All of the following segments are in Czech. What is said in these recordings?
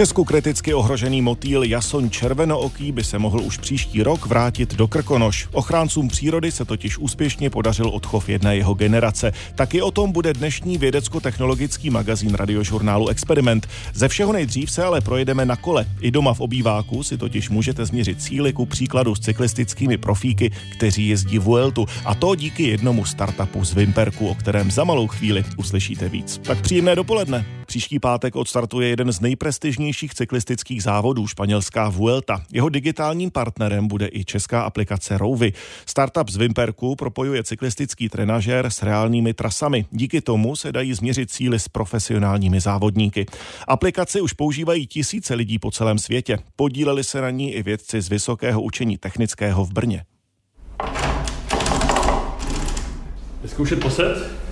Česku kriticky ohrožený motýl Jason červenooký by se mohl už příští rok vrátit do Krkonoš. Ochráncům přírody se totiž úspěšně podařil odchov jedné jeho generace. Taky o tom bude dnešní vědecko-technologický magazín radiožurnálu Experiment. Ze všeho nejdřív se ale projedeme na kole. I doma v obýváku si totiž můžete změřit cíly ku příkladu s cyklistickými profíky, kteří jezdí Vueltu. A to díky jednomu startupu z Vimperku, o kterém za malou chvíli uslyšíte víc. Tak příjemné dopoledne. Příští pátek odstartuje jeden z nejprestižnějších cyklistických závodů, španělská Vuelta. Jeho digitálním partnerem bude i česká aplikace Rouvy. Startup z Vimperku propojuje cyklistický trenažér s reálnými trasami. Díky tomu se dají změřit cíly s profesionálními závodníky. Aplikaci už používají tisíce lidí po celém světě. Podíleli se na ní i vědci z Vysokého učení technického v Brně. Zkoušet poset?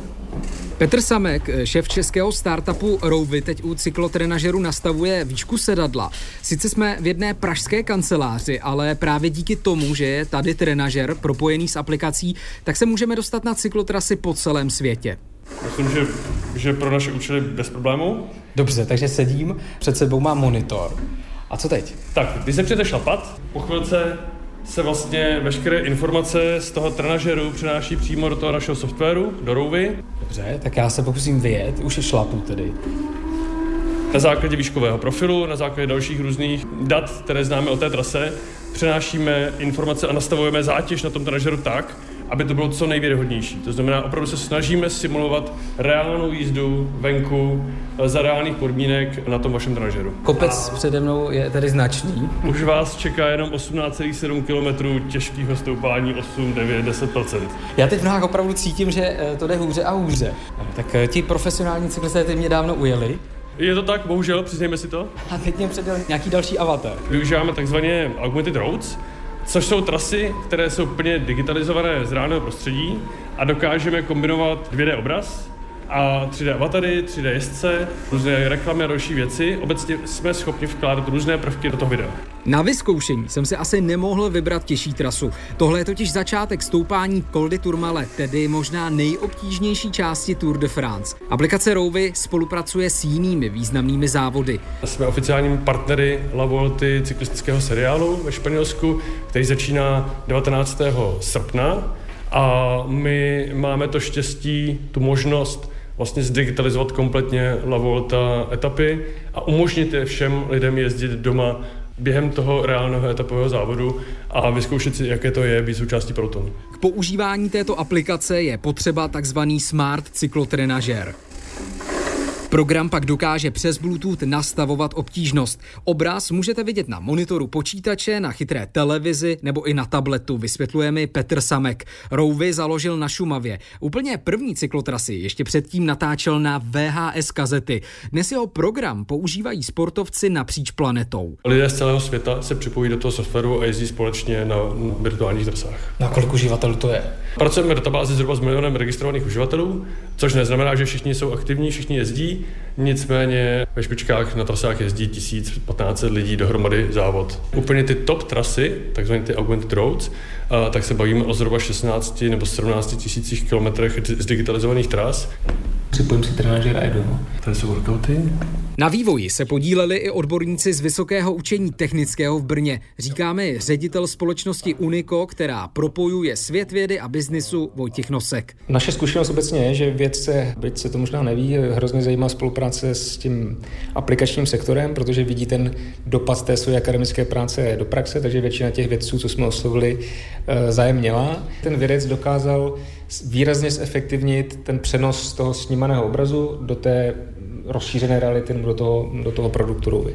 Petr Samek, šéf českého startupu Rouvy, teď u cyklotrenažeru nastavuje výšku sedadla. Sice jsme v jedné pražské kanceláři, ale právě díky tomu, že je tady trenažer propojený s aplikací, tak se můžeme dostat na cyklotrasy po celém světě. Myslím, že, že pro naše účely bez problému. Dobře, takže sedím, před sebou mám monitor. A co teď? Tak, když se přijete šlapat, po chvilce se vlastně veškeré informace z toho trenažeru přenáší přímo do toho našeho softwaru, do Rouvy. Dobře, tak já se pokusím vyjet, už je šlapu tedy. Na základě výškového profilu, na základě dalších různých dat, které známe o té trase, přenášíme informace a nastavujeme zátěž na tom trenažeru tak, aby to bylo co nejvěrohodnější. To znamená, opravdu se snažíme simulovat reálnou jízdu venku eh, za reálných podmínek na tom vašem trenažeru. Kopec a přede mnou je tedy značný. Už vás čeká jenom 18,7 km těžkého stoupání 8, 9, 10% Já teď v nohách opravdu cítím, že eh, to jde hůře a hůře. Tak eh, ti profesionální cyklisté ty mě dávno ujeli. Je to tak, bohužel, přiznejme si to. A teď mě předěl nějaký další avatar. Využíváme takzvaně augmented roads, což jsou trasy, které jsou plně digitalizované z reálného prostředí a dokážeme kombinovat 2D obraz a 3D avatary, 3D jezdce, různé reklamy a další věci. Obecně jsme schopni vkládat různé prvky do toho videa. Na vyzkoušení jsem se asi nemohl vybrat těžší trasu. Tohle je totiž začátek stoupání Col de Tourmale, tedy možná nejobtížnější části Tour de France. Aplikace Rouvy spolupracuje s jinými významnými závody. Jsme oficiálními partnery La Volty cyklistického seriálu ve Španělsku, který začíná 19. srpna a my máme to štěstí, tu možnost vlastně zdigitalizovat kompletně La Volta etapy a umožnit je všem lidem jezdit doma během toho reálného etapového závodu a vyzkoušet si, jaké to je být součástí pelotonu. K používání této aplikace je potřeba takzvaný Smart cyklotrenažer. Program pak dokáže přes Bluetooth nastavovat obtížnost. Obraz můžete vidět na monitoru počítače, na chytré televizi nebo i na tabletu, vysvětluje mi Petr Samek. Rouvy založil na Šumavě. Úplně první cyklotrasy ještě předtím natáčel na VHS kazety. Dnes jeho program používají sportovci napříč planetou. Lidé z celého světa se připojí do toho softwaru a jezdí společně na virtuálních trasách. Na kolik uživatelů to je? Pracujeme v databázi zhruba s milionem registrovaných uživatelů, což neznamená, že všichni jsou aktivní, všichni jezdí, nicméně ve špičkách na trasách jezdí 1000-1500 lidí dohromady závod. Úplně ty top trasy, takzvané ty augmented roads, tak se bavíme o zhruba 16 nebo 17 tisících kilometrech z digitalizovaných tras. Připojím si trenažer a jedu. No. To jsou workouty. Na vývoji se podíleli i odborníci z Vysokého učení technického v Brně. Říkáme ředitel společnosti Unico, která propojuje svět vědy a biznisu Vojtěch Nosek. Naše zkušenost obecně je, že vědce, byť se to možná neví, hrozně zajímá spolupráce s tím aplikačním sektorem, protože vidí ten dopad té své akademické práce do praxe, takže většina těch vědců, co jsme oslovili, eh, zájem měla. Ten vědec dokázal výrazně zefektivnit ten přenos toho snímaného obrazu do té rozšířené reality do toho, do toho produktu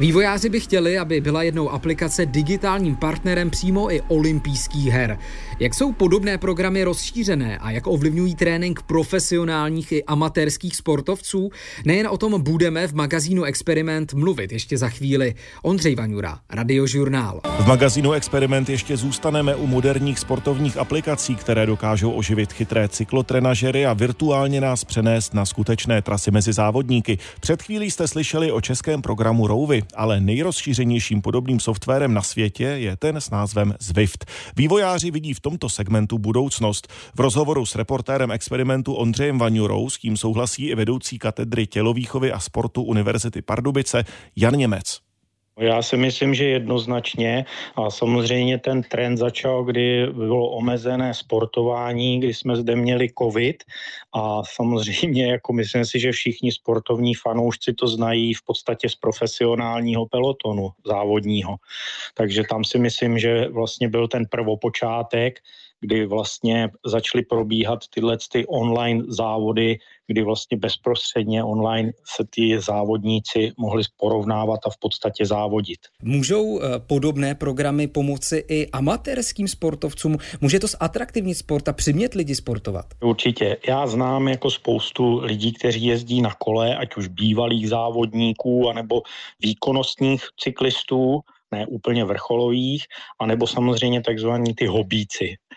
Vývojáři by chtěli, aby byla jednou aplikace digitálním partnerem přímo i olympijských her. Jak jsou podobné programy rozšířené a jak ovlivňují trénink profesionálních i amatérských sportovců? Nejen o tom budeme v magazínu Experiment mluvit ještě za chvíli. Ondřej Vaňura, Radiožurnál. V magazínu Experiment ještě zůstaneme u moderních sportovních aplikací, které dokážou oživit chytré cyklotrenažery a virtuálně nás přenést na skutečné trasy mezi závodníky. Před chvílí jste slyšeli o českém programu Rouvy. ale nejrozšířenějším podobným softwarem na světě je ten s názvem Zwift. Vývojáři vidí v tomto segmentu budoucnost. V rozhovoru s reportérem experimentu Ondřejem Vaňurou s tím souhlasí i vedoucí katedry tělovýchovy a sportu Univerzity Pardubice Jan Němec. Já si myslím, že jednoznačně. A samozřejmě ten trend začal, kdy bylo omezené sportování, kdy jsme zde měli covid. A samozřejmě jako myslím si, že všichni sportovní fanoušci to znají v podstatě z profesionálního pelotonu závodního. Takže tam si myslím, že vlastně byl ten prvopočátek, kdy vlastně začaly probíhat tyhle ty online závody, kdy vlastně bezprostředně online se ty závodníci mohli porovnávat a v podstatě závodit. Můžou eh, podobné programy pomoci i amatérským sportovcům? Může to zatraktivnit sport a přimět lidi sportovat? Určitě. Já znám jako spoustu lidí, kteří jezdí na kole, ať už bývalých závodníků, anebo výkonnostních cyklistů, ne úplně vrcholových, anebo samozřejmě takzvaní ty hobíci.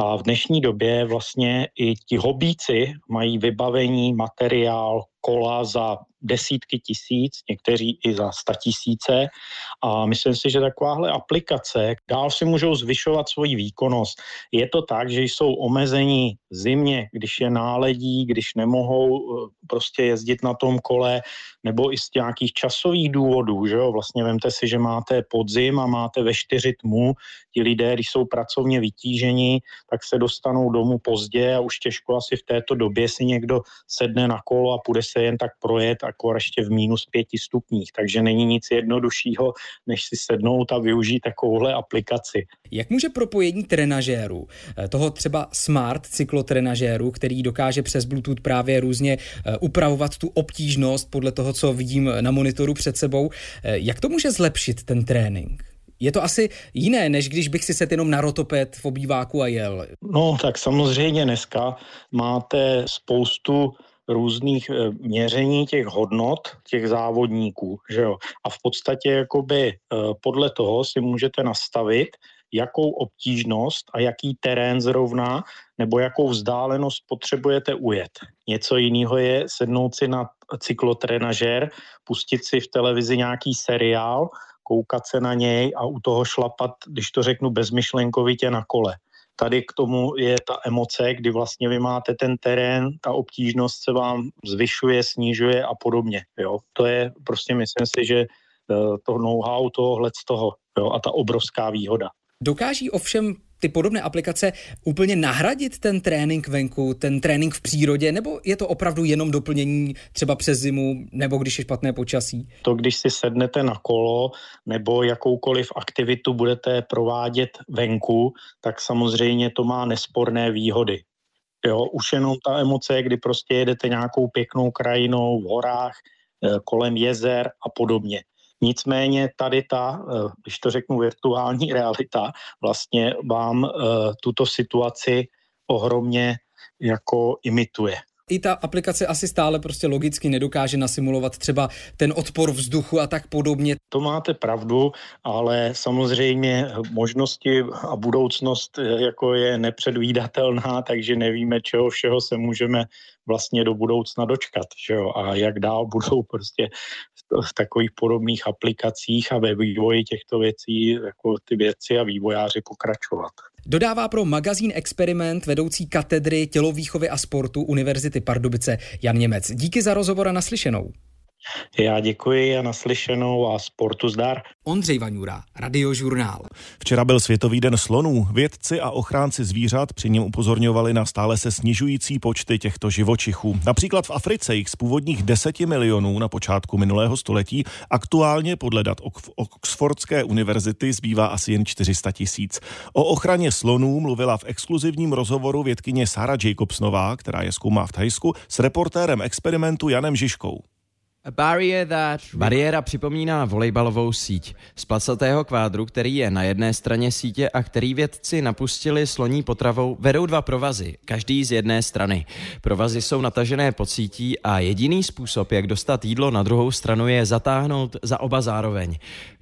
A v dnešní době vlastně i ti hobíci mají vybavení, materiál, kola za desítky tisíc, někteří i za sta tisíce. A myslím si, že takováhle aplikace dál si můžou zvyšovat svoji výkonnost. Je to tak, že jsou omezení zimě, když je náledí, když nemohou eh, prostě jezdit na tom kole, nebo i z nějakých časových důvodů, že jo, vlastně vemte si, že máte podzim a máte ve čtyři tmu, ti lidé, když jsou pracovně vytíženi, tak se dostanou domů pozdě a už těžko asi v této době si někdo sedne na kolo a půjde se jen tak projet akor ještě v minus pěti stupních, takže není nic jednoduššího, než si sednout a využít takovouhle aplikaci. Jak může propojení trenažéru, eh, toho třeba smart cyklotrenažéru, který dokáže přes Bluetooth právě různě eh, upravovat tu obtížnost podle toho, co vidím na monitoru před sebou, eh, jak to může zlepšit ten trénink? Je to asi jiné, než když bych si set jenom na rotoped v obýváku a jel. No, tak samozřejmě dneska máte spoustu různých eh, měření těch hodnot těch závodníků, že jo. A v podstatě jakoby eh, podle toho si můžete nastavit, jakou obtížnost a jaký terén zrovna nebo jakou vzdálenost potřebujete ujet. Něco jiného je sednout si na cyklotrenažer, pustit si v televizi nějaký seriál, koukat se na něj a u toho šlapat, když to řeknu bezmyšlenkovitě na kole. Tady k tomu je ta emoce, kdy vlastně vy máte ten terén, ta obtížnost se vám zvyšuje, snižuje a podobně. Jo? To je prostě, myslím si, že eh, to know-how tohohle z toho jo? a ta obrovská výhoda. Dokáží ovšem ty podobné aplikace úplně nahradit ten trénink venku, ten trénink v přírodě, nebo je to opravdu jenom doplnění třeba přes zimu, nebo když je špatné počasí? To, když si sednete na kolo nebo jakoukoliv aktivitu budete provádět venku, tak samozřejmě to má nesporné výhody. Jo, už jenom ta emoce, kdy prostě jedete nějakou pěknou krajinou v horách, eh, kolem jezer a podobně. Nicméně tady ta, eh, když to řeknu virtuální realita, vlastně vám eh, tuto situaci ohromně jako imituje i ta aplikace asi stále prostě logicky nedokáže nasimulovat třeba ten odpor vzduchu a tak podobně. To máte pravdu, ale samozřejmě možnosti a budoucnost eh, jako je nepředvídatelná, takže nevíme, čeho všeho se můžeme vlastně do budoucna dočkat, že jo? a jak dál budou prostě v takových podobných aplikacích a ve vývoji těchto věcí jako ty věci a vývojáři pokračovat. Dodává pro magazín Experiment vedoucí katedry tělovýchovy a sportu Univerzity Pardubice Jan Němec. Díky za rozhovor a naslyšenou. Já děkuji a naslyšenou a sportu zdar. Ondřej Vaňura, Radiožurnál. Včera byl Světový den slonů. Vědci a ochránci zvířat při něm upozorňovali na stále se snižující počty těchto živočichů. Například v Africe jich z původních 10 milionů na počátku minulého století aktuálně podle dat Oxfordské univerzity zbývá asi jen 400 tisíc. O ochraně slonů mluvila v exkluzivním rozhovoru vědkyně Sara Jacobsnová, která je zkoumá v Thajsku, s reportérem experimentu Janem Žižkou. Bariéra připomíná volejbalovou síť z placatého kvádru, který je na jedné straně sítě a který vědci napustili sloní potravou, vedou dva provazy, každý z jedné strany. Provazy jsou natažené pod sítí a jediný způsob, jak dostat jídlo na druhou stranu, je zatáhnout za oba zároveň.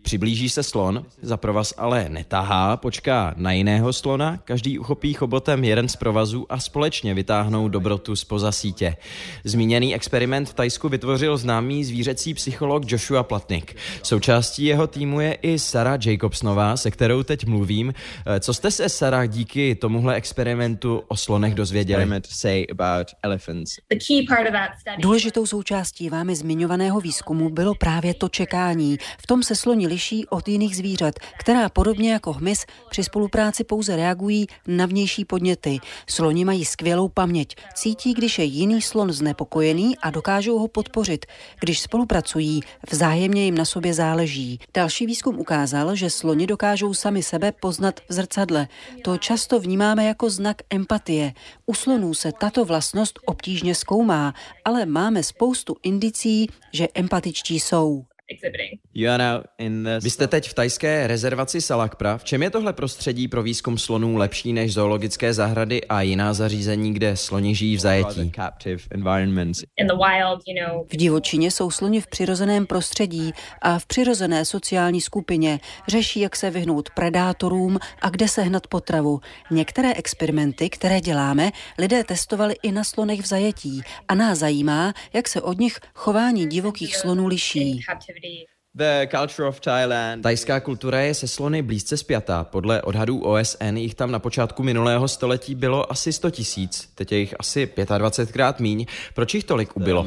Přiblíží se slon, za provaz ale netahá, počká na jiného slona, každý uchopí chobotem jeden z provazů a společně vytáhnou dobrotu spoza sítě. Zmíněný experiment v Tajsku vytvořil známý zvířecí psycholog Joshua Platnik. Součástí jeho týmu je i Sarah Jacobsnová, se kterou teď mluvím. Eh, co jste se, Sarah, díky tomuhle experimentu o slonech dozvěděli? Důležitou součástí vámi zmiňovaného výzkumu bylo právě to čekání. V tom se sloni liší od jiných zvířat, která podobně jako hmyz při spolupráci pouze reagují na vnější podněty. Sloni mají skvělou paměť, cítí, když je jiný slon znepokojený a dokážou ho podpořit. Když spolupracují, vzájemně jim na sobě záleží. Další výzkum ukázal, že sloni dokážou sami sebe poznat v zrcadle. To často vnímáme jako znak empatie. U slonů se tato vlastnost obtížně zkoumá, ale máme spoustu indicí, že empatičtí jsou exhibiting. Vy jste teď v tajské rezervaci Salakpra. V čem je tohle prostředí pro výzkum slonů lepší než zoologické zahrady a jiná zařízení, kde sloni žijí v zajetí? V divočině jsou sloni v přirozeném prostředí a v přirozené sociální skupině. Řeší, jak se vyhnout predátorům a kde sehnat potravu. Některé experimenty, které děláme, lidé testovali i na slonech v zajetí a nás zajímá, jak se od nich chování divokých slonů liší. The culture of Thailand. Tajská kultura je se slony blízce spjatá. Podle odhadů OSN jich tam na počátku minulého století bylo asi 100 tisíc, teď je jich asi 25 krát míň. Proč jich tolik ubylo?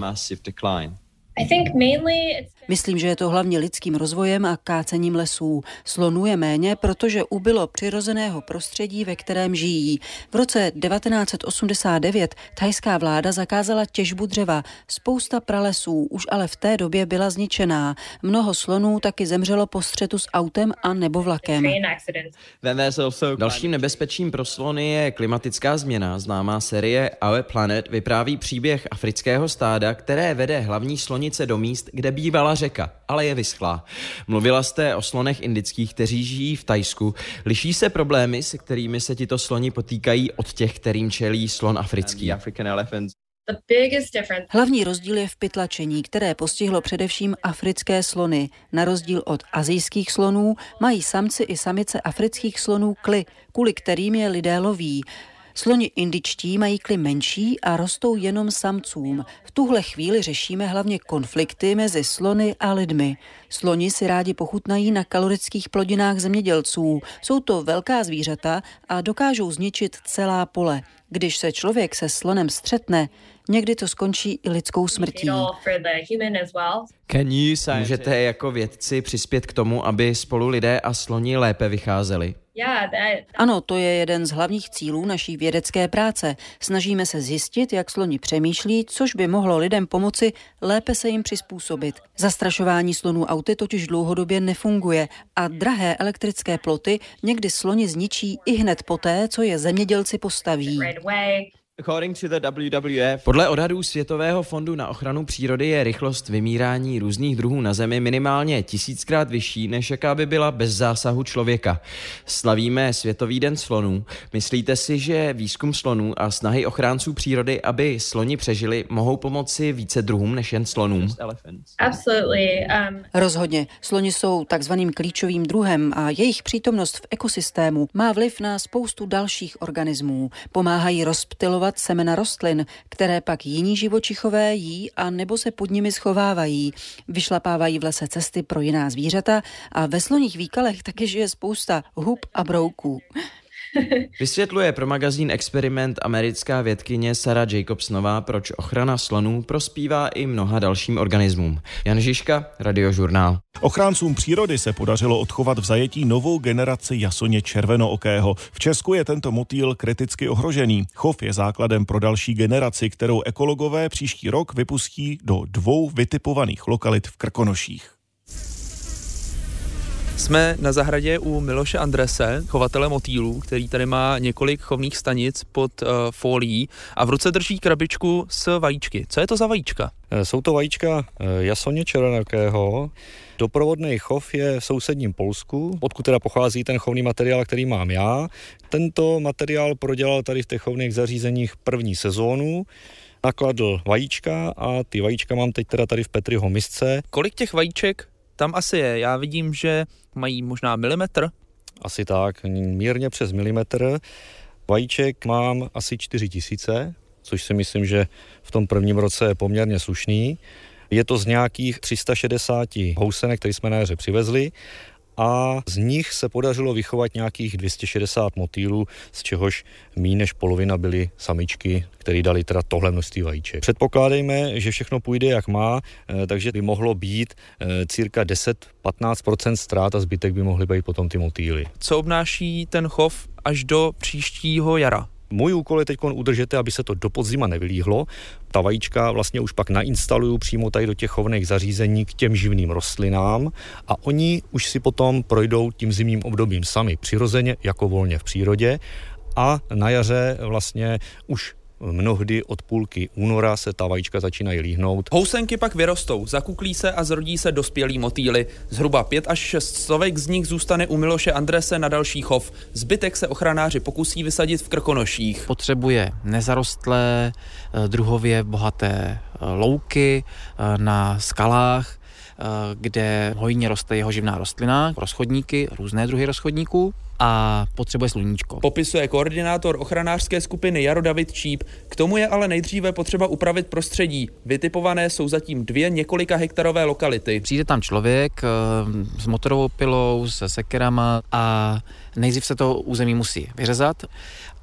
Myslím, že je to hlavně lidským rozvojem a kácením lesů. Slonů je méně, protože ubylo přirozeného prostředí, ve kterém žijí. V roce 1989 thajská vláda zakázala těžbu dřeva. Spousta pralesů už ale v té době byla zničená. Mnoho slonů taky zemřelo po střetu s autem a nebo vlakem. Dalším nebezpečím pro slony je klimatická změna. Známá série Our Planet vypráví příběh afrického stáda, které vede hlavní slonice do míst, kde bývala řeka, ale je vyschlá. Mluvila jste o slonech indických, kteří žijí v Tajsku. Liší se problémy, se kterými se tito sloni potýkají od těch, kterým čelí slon africký? Hlavní rozdíl je v pytlačení, které postihlo především africké slony. Na rozdíl od azijských slonů mají samci i samice afrických slonů kly, kvůli kterým je lidé loví. Sloni indičtí mají kly menší a rostou jenom samcům. V tuhle chvíli řešíme hlavně konflikty mezi slony a lidmi. Sloni si rádi pochutnají na kalorických plodinách zemědělců. Jsou to velká zvířata a dokážou zničit celá pole. Když se člověk se slonem střetne, někdy to skončí i lidskou smrtí. Můžete jako vědci přispět k tomu, aby spolu lidé a sloni lépe vycházeli? Ano, to je jeden z hlavních cílů naší vědecké práce. Snažíme se zjistit, jak sloni přemýšlí, což by mohlo lidem pomoci lépe se jim přizpůsobit. Zastrašování slonů auty totiž dlouhodobě nefunguje a drahé elektrické ploty někdy sloni zničí i hned poté, co je zemědělci postaví. Podle odhadů Světového fondu na ochranu přírody je rychlost vymírání různých druhů na Zemi minimálně tisíckrát vyšší, než jaká by byla bez zásahu člověka. Slavíme Světový den slonů. Myslíte si, že výzkum slonů a snahy ochránců přírody, aby sloni přežili, mohou pomoci více druhům než jen slonům? Um... Rozhodně. Sloni jsou takzvaným klíčovým druhem a jejich přítomnost v ekosystému má vliv na spoustu dalších organismů. Pomáhají rozptilovat pěstovat semena rostlin, které pak jiní živočichové jí a nebo se pod nimi schovávají. Vyšlapávají v lese cesty pro jiná zvířata a ve sloních výkalech taky žije spousta hub a brouků. Vysvětluje pro magazín Experiment americká vědkyně Sarah Jacobsnová, proč ochrana slonů prospívá i mnoha dalším organismům. Jan Žižka, Radiožurnál. Ochráncům přírody se podařilo odchovat v zajetí novou generaci jasoně červenookého. V Česku je tento motýl kriticky ohrožený. Chov je základem pro další generaci, kterou ekologové příští rok vypustí do dvou vytipovaných lokalit v Krkonoších. Jsme na zahradě u Miloše Andrese, chovatele motýlů, který tady má několik chovných stanic pod uh, folií a v ruce drží krabičku s vajíčky. Co je to za vajíčka? Eh, jsou to vajíčka eh, jasoně červenakého. Doprovodný chov je v sousedním Polsku, odkud teda pochází ten chovný materiál, který mám já. Tento materiál prodělal tady v těch chovných zařízeních první sezónu nakladl vajíčka a ty vajíčka mám teď teda tady v Petriho misce. Kolik těch vajíček tam asi je. Já vidím, že mají možná milimetr. Asi tak, mírně přes milimetr. Vajíček mám asi 4 tisíce, což si myslím, že v tom prvním roce je poměrně slušný. Je to z nějakých 360 housenek, které jsme na jaře přivezli a z nich se podařilo vychovat nějakých 260 motýlů, z čehož méně než polovina byly samičky, které dali teda tohle množství vajíček. Předpokládejme, že všechno půjde jak má, eh, takže by mohlo být eh, cirka 10-15% ztrát a zbytek by mohly být potom ty motýly. Co obnáší ten chov až do příštího jara? Můj úkol je teď udržet, aby se to do podzima nevylíhlo. Ta vajíčka vlastně už pak nainstaluju přímo tady do těch chovných zařízení k těm živným rostlinám a oni už si potom projdou tím zimním obdobím sami přirozeně, jako volně v přírodě a na jaře vlastně už mnohdy od půlky února se ta vajíčka začínají líhnout. Housenky pak vyrostou, zakuklí se a zrodí se dospělí motýly. Zhruba 5 až 6 stovek z nich zůstane u Miloše Andrese na další chov. Zbytek se ochranáři pokusí vysadit v krkonoších. Potřebuje nezarostlé, eh, druhově bohaté eh, louky eh, na skalách, kde hojně roste jeho živná rostlina, rozchodníky, různé druhy rozchodníků a potřebuje sluníčko. Popisuje koordinátor ochranářské skupiny Jaro David Číp. K tomu je ale nejdříve potřeba upravit prostředí. Vytipované jsou zatím dvě několika hektarové lokality. Přijde tam člověk s motorovou pilou, se sekerama a nejdřív se to území musí vyřezat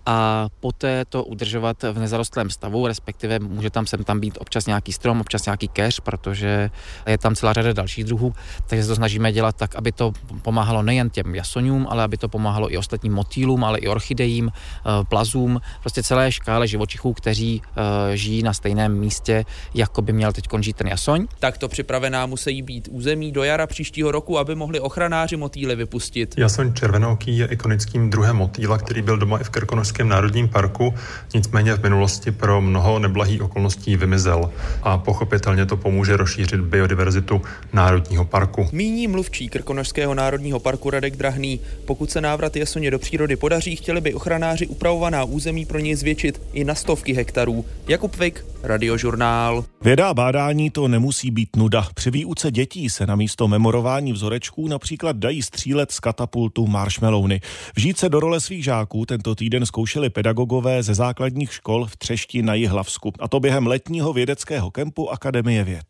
a poté to udržovat v nezarostlém stavu, respektive může tam sem tam být občas nějaký strom, občas nějaký keř, protože je tam celá řada dalších druhů, takže se to snažíme dělat tak, aby to pomáhalo nejen těm jasoňům, ale aby to pomáhalo i ostatním motýlům, ale i orchidejím, eh, plazům, prostě celé škále živočichů, kteří eh, žijí na stejném místě, jako by měl teď žít ten jasoň. Takto připravená musí být území do jara příštího roku, aby mohli ochranáři motýly vypustit. Jasoň červenooký je ikonickým druhem motýla, který byl doma i v Krkonožské Českém národním parku, nicméně v minulosti pro mnoho neblahých okolností vymizel a pochopitelně to pomůže rozšířit biodiverzitu národního parku. Míní mluvčí Krkonožského národního parku Radek Drahný. Pokud se návrat jasoně do přírody podaří, chtěli by ochranáři upravovaná území pro něj zvětšit i na stovky hektarů. Jakub Vik, Radiožurnál. Věda a bádání to nemusí být nuda. Při výuce dětí se na místo memorování vzorečků například dají střílet z katapultu marshmallowny. Vžít se do role svých žáků tento týden zkoušeli pedagogové ze základních škol v Třešti na Jihlavsku. A to během letního vědeckého kempu Akademie věd.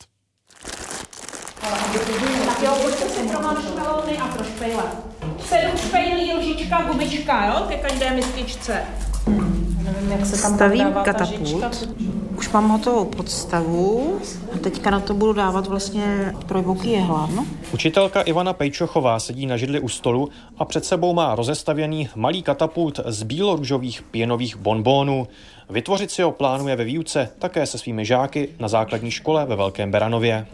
Tak jo, pojďte si pro marshmallowny a pro špejle. Sedm špejlí, lžička, gumička, jo, ke každé mističce. Hmm. Nevím, jak se tam Stavím katapult. Už mám hotovou podstavu a teďka na to budu dávat vlastně trojbouký jehla. No? Učitelka Ivana Pejčochová sedí na židli u stolu a před sebou má rozestavěný malý katapult z bíloružových pěnových bonbónů. Vytvořit si ho plánuje ve výuce také se svými žáky na základní škole ve Velkém Beranově.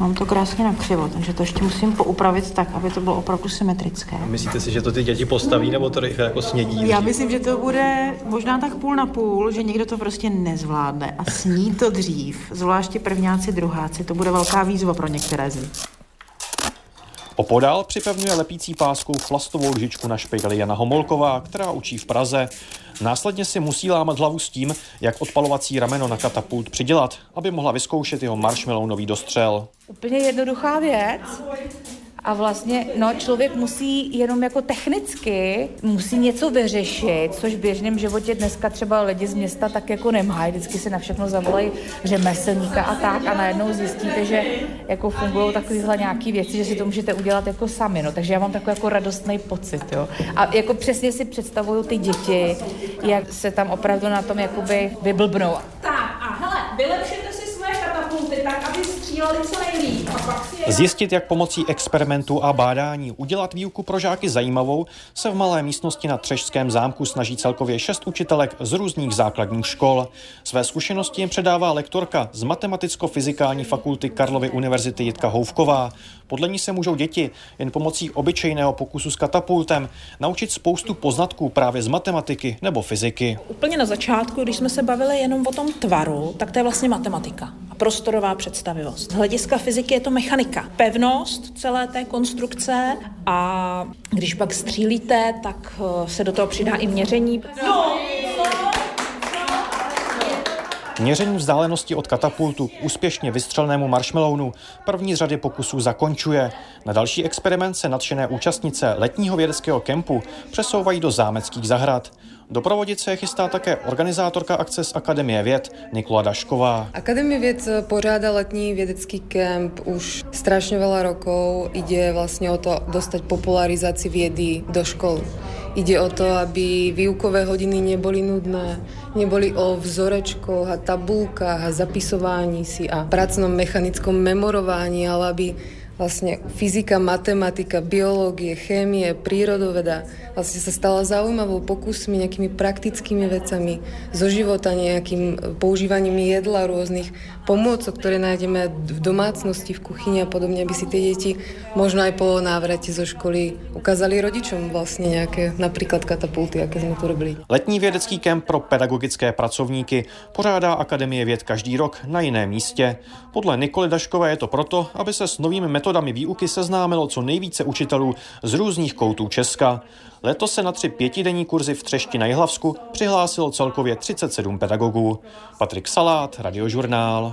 Mám to krásně nakřivo, takže to ještě musím poupravit tak, aby to bylo opravdu symetrické. Myslíte si, že to ty děti postaví nebo to rychle jako snědí? Já myslím, že to bude možná tak půl na půl, že někdo to prostě nezvládne a sní to dřív, zvláště prvňáci, druháci. To bude velká výzva pro některé z nich. Opodál připevňuje lepící páskou plastovou lžičku na špejli Jana Homolková, která učí v Praze. Následně si musí lámat hlavu s tím, jak odpalovací rameno na katapult přidělat, aby mohla vyzkoušet jeho marshmallownový dostřel. Úplně jednoduchá věc. A vlastně, no, člověk musí jenom jako technicky, musí něco vyřešit, což v běžném životě dneska třeba lidi z města tak jako nemají. Vždycky si na všechno zavolají řemeslníka a tak a najednou zjistíte, že jako fungují takovéhle nějaké věci, že si to můžete udělat jako sami. No. Takže já mám takový jako radostný pocit. Jo. A jako přesně si představuju ty děti, jak se tam opravdu na tom jakoby vyblbnou. Tak a hele, vylepšete tak, aby stříleli co nejlíp. Zjistit, jak pomocí experimentů a bádání udělat výuku pro žáky zajímavou, se v malé místnosti na Třešském zámku snaží celkově šest učitelek z různých základních škol. Své zkušenosti jim předává lektorka z Matematicko-fyzikální fakulty Karlovy univerzity Jitka Houvková. Podle ní se můžou děti jen pomocí obyčejného pokusu s katapultem naučit spoustu poznatků právě z matematiky nebo fyziky. Úplně na začátku, když jsme se bavili jenom o tom tvaru, tak to je vlastně matematika a prostorová představivost. Z hlediska fyziky je to mechanika. Pevnost celé té konstrukce a když pak střílíte, tak eh, se do toho přidá i měření. No. Měření vzdálenosti od katapultu k úspěšně vystřelnému marshmallownu první z řady pokusů zakončuje. Na další experiment se nadšené účastnice letního vědeckého kempu přesouvají do zámeckých zahrad. Doprovodit se chystá také organizátorka akce z Akademie věd Nikola Dašková. Akademie věd pořádá letní vědecký kemp už strašně veľa rokov. Ide vlastně o to dostať popularizaci vědy do škol. Ide o to, aby výukové hodiny neboli nudné, neboli o vzorečkoch a tabulkách a zapisování si a pracnom mechanickom memorovaní, ale aby vlastne fyzika, matematika, biológie, chémie, prírodoveda vlastne sa stala zaujímavou pokusmi, nejakými praktickými vecami zo života, nejakým používaním jedla, rôznych pomôcok, ktoré nájdeme v domácnosti, v kuchyni a podobne, aby si tie deti možno aj po návrate zo školy ukázali rodičom vlastně nějaké například katapulty, jaké jsme to robili. Letní vědecký kemp pro pedagogické pracovníky pořádá Akademie věd každý rok na jiném místě. Podle Nikoly Daškové je to proto, aby se s novými metodami výuky seznámilo co nejvíce učitelů z různých koutů Česka. Letos se na tři pětidenní kurzy v Třešti na Jihlavsku přihlásilo celkově 37 pedagogů. Patrik Salát, Radiožurnál.